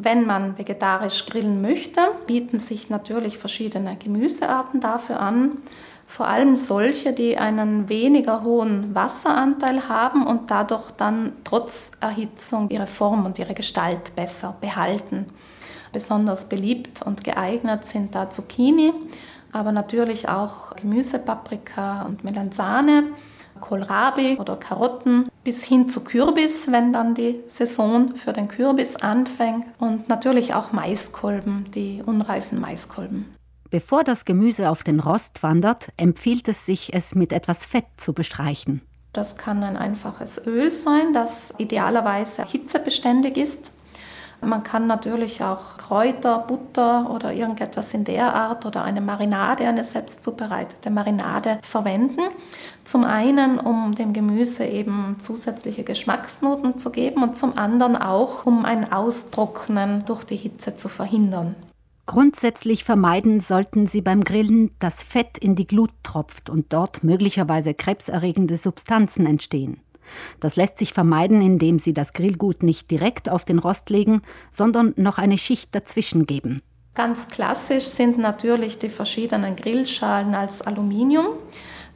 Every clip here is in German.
Wenn man vegetarisch grillen möchte, bieten sich natürlich verschiedene Gemüsearten dafür an. Vor allem solche, die einen weniger hohen Wasseranteil haben und dadurch dann trotz Erhitzung ihre Form und ihre Gestalt besser behalten. Besonders beliebt und geeignet sind da Zucchini, aber natürlich auch Gemüsepaprika und Melanzane. Kohlrabi oder Karotten bis hin zu Kürbis, wenn dann die Saison für den Kürbis anfängt und natürlich auch Maiskolben, die unreifen Maiskolben. Bevor das Gemüse auf den Rost wandert, empfiehlt es sich, es mit etwas Fett zu bestreichen. Das kann ein einfaches Öl sein, das idealerweise hitzebeständig ist. Man kann natürlich auch Kräuter, Butter oder irgendetwas in der Art oder eine Marinade, eine selbst zubereitete Marinade verwenden. Zum einen, um dem Gemüse eben zusätzliche Geschmacksnoten zu geben und zum anderen auch, um ein Austrocknen durch die Hitze zu verhindern. Grundsätzlich vermeiden sollten Sie beim Grillen, dass Fett in die Glut tropft und dort möglicherweise krebserregende Substanzen entstehen. Das lässt sich vermeiden, indem Sie das Grillgut nicht direkt auf den Rost legen, sondern noch eine Schicht dazwischen geben. Ganz klassisch sind natürlich die verschiedenen Grillschalen als Aluminium.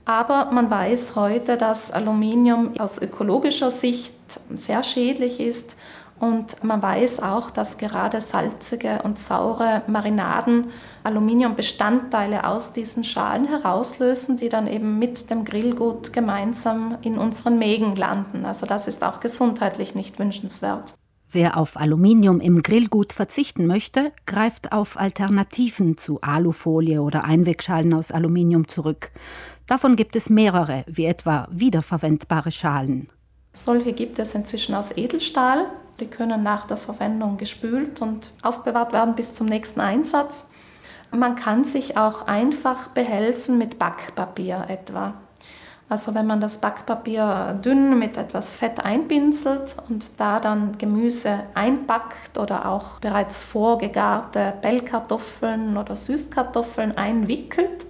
Aber man weiß heute, dass Aluminium aus ökologischer Sicht sehr schädlich ist und man weiß auch, dass gerade salzige und saure Marinaden Aluminiumbestandteile aus diesen Schalen herauslösen, die dann eben mit dem Grillgut gemeinsam in unseren Mägen landen. Also das ist auch gesundheitlich nicht wünschenswert. Wer auf Aluminium im Grillgut verzichten möchte, greift auf Alternativen zu Alufolie oder Einwegschalen aus Aluminium zurück. Davon gibt es mehrere, wie etwa wiederverwendbare Schalen. Solche gibt es inzwischen aus Edelstahl. Die können nach der Verwendung gespült und aufbewahrt werden bis zum nächsten Einsatz. Man kann sich auch einfach behelfen mit Backpapier etwa. Also wenn man das Backpapier dünn mit etwas Fett einpinselt und da dann Gemüse einpackt oder auch bereits vorgegarte Bellkartoffeln oder Süßkartoffeln einwickelt,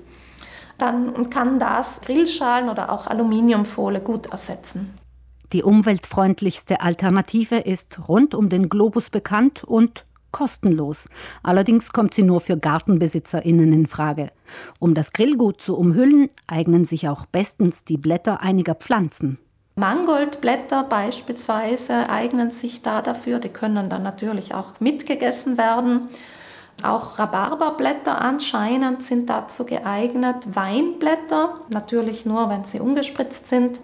dann kann das Grillschalen oder auch Aluminiumfolie gut ersetzen. Die umweltfreundlichste Alternative ist rund um den Globus bekannt und kostenlos. Allerdings kommt sie nur für GartenbesitzerInnen in Frage. Um das Grillgut zu umhüllen, eignen sich auch bestens die Blätter einiger Pflanzen. Mangoldblätter beispielsweise eignen sich da dafür. Die können dann natürlich auch mitgegessen werden. Auch Rhabarberblätter anscheinend sind dazu geeignet. Weinblätter, natürlich nur, wenn sie ungespritzt sind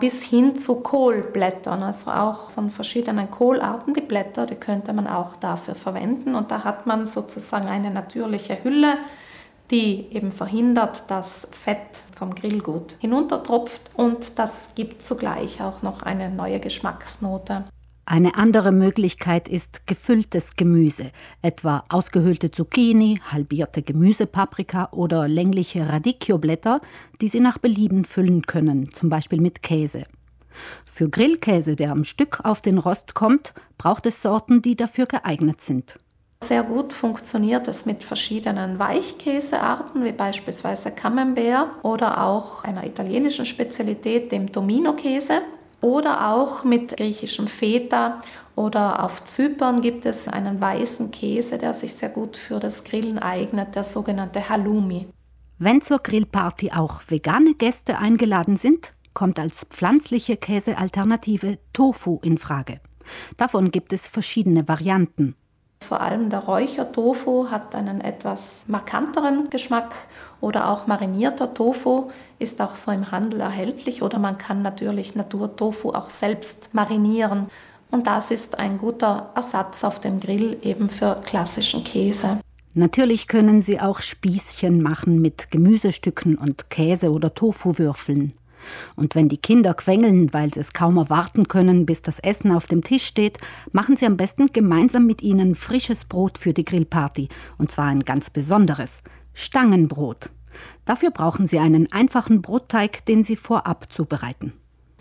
bis hin zu Kohlblättern, also auch von verschiedenen Kohlarten. Die Blätter, die könnte man auch dafür verwenden und da hat man sozusagen eine natürliche Hülle, die eben verhindert, dass Fett vom Grillgut hinuntertropft und das gibt zugleich auch noch eine neue Geschmacksnote. Eine andere Möglichkeit ist gefülltes Gemüse, etwa ausgehöhlte Zucchini, halbierte Gemüsepaprika oder längliche Radicchioblätter, die Sie nach Belieben füllen können, zum Beispiel mit Käse. Für Grillkäse, der am Stück auf den Rost kommt, braucht es Sorten, die dafür geeignet sind. Sehr gut funktioniert es mit verschiedenen Weichkäsearten, wie beispielsweise Camembert oder auch einer italienischen Spezialität, dem Domino-Käse. Oder auch mit griechischem Feta oder auf Zypern gibt es einen weißen Käse, der sich sehr gut für das Grillen eignet, der sogenannte Halloumi. Wenn zur Grillparty auch vegane Gäste eingeladen sind, kommt als pflanzliche Käsealternative Tofu in Frage. Davon gibt es verschiedene Varianten. Vor allem der Räuchertofu hat einen etwas markanteren Geschmack oder auch marinierter Tofu ist auch so im Handel erhältlich oder man kann natürlich Naturtofu auch selbst marinieren. Und das ist ein guter Ersatz auf dem Grill eben für klassischen Käse. Natürlich können Sie auch Spießchen machen mit Gemüsestücken und Käse- oder Tofuwürfeln. Und wenn die Kinder quengeln, weil sie es kaum erwarten können, bis das Essen auf dem Tisch steht, machen Sie am besten gemeinsam mit ihnen frisches Brot für die Grillparty. Und zwar ein ganz besonderes. Stangenbrot. Dafür brauchen Sie einen einfachen Brotteig, den Sie vorab zubereiten.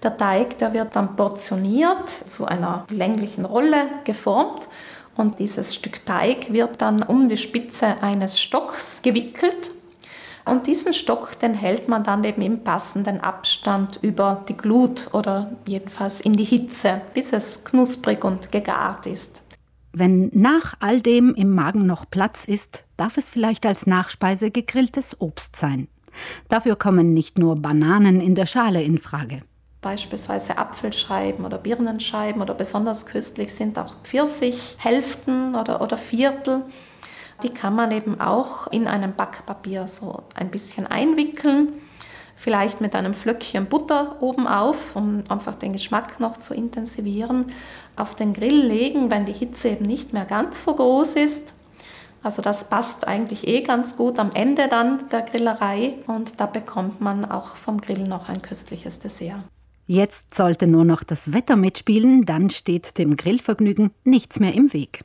Der Teig, der wird dann portioniert, zu einer länglichen Rolle geformt und dieses Stück Teig wird dann um die Spitze eines Stocks gewickelt und diesen Stock, den hält man dann eben im passenden Abstand über die Glut oder jedenfalls in die Hitze, bis es knusprig und gegart ist. Wenn nach all dem im Magen noch Platz ist, darf es vielleicht als Nachspeise gegrilltes Obst sein. Dafür kommen nicht nur Bananen in der Schale in Frage. Beispielsweise Apfelscheiben oder Birnenscheiben oder besonders köstlich sind auch Pfirsichhälften oder, oder Viertel. Die kann man eben auch in einem Backpapier so ein bisschen einwickeln vielleicht mit einem Flöckchen Butter oben auf, um einfach den Geschmack noch zu intensivieren, auf den Grill legen, wenn die Hitze eben nicht mehr ganz so groß ist. Also das passt eigentlich eh ganz gut am Ende dann der Grillerei und da bekommt man auch vom Grill noch ein köstliches Dessert. Jetzt sollte nur noch das Wetter mitspielen, dann steht dem Grillvergnügen nichts mehr im Weg.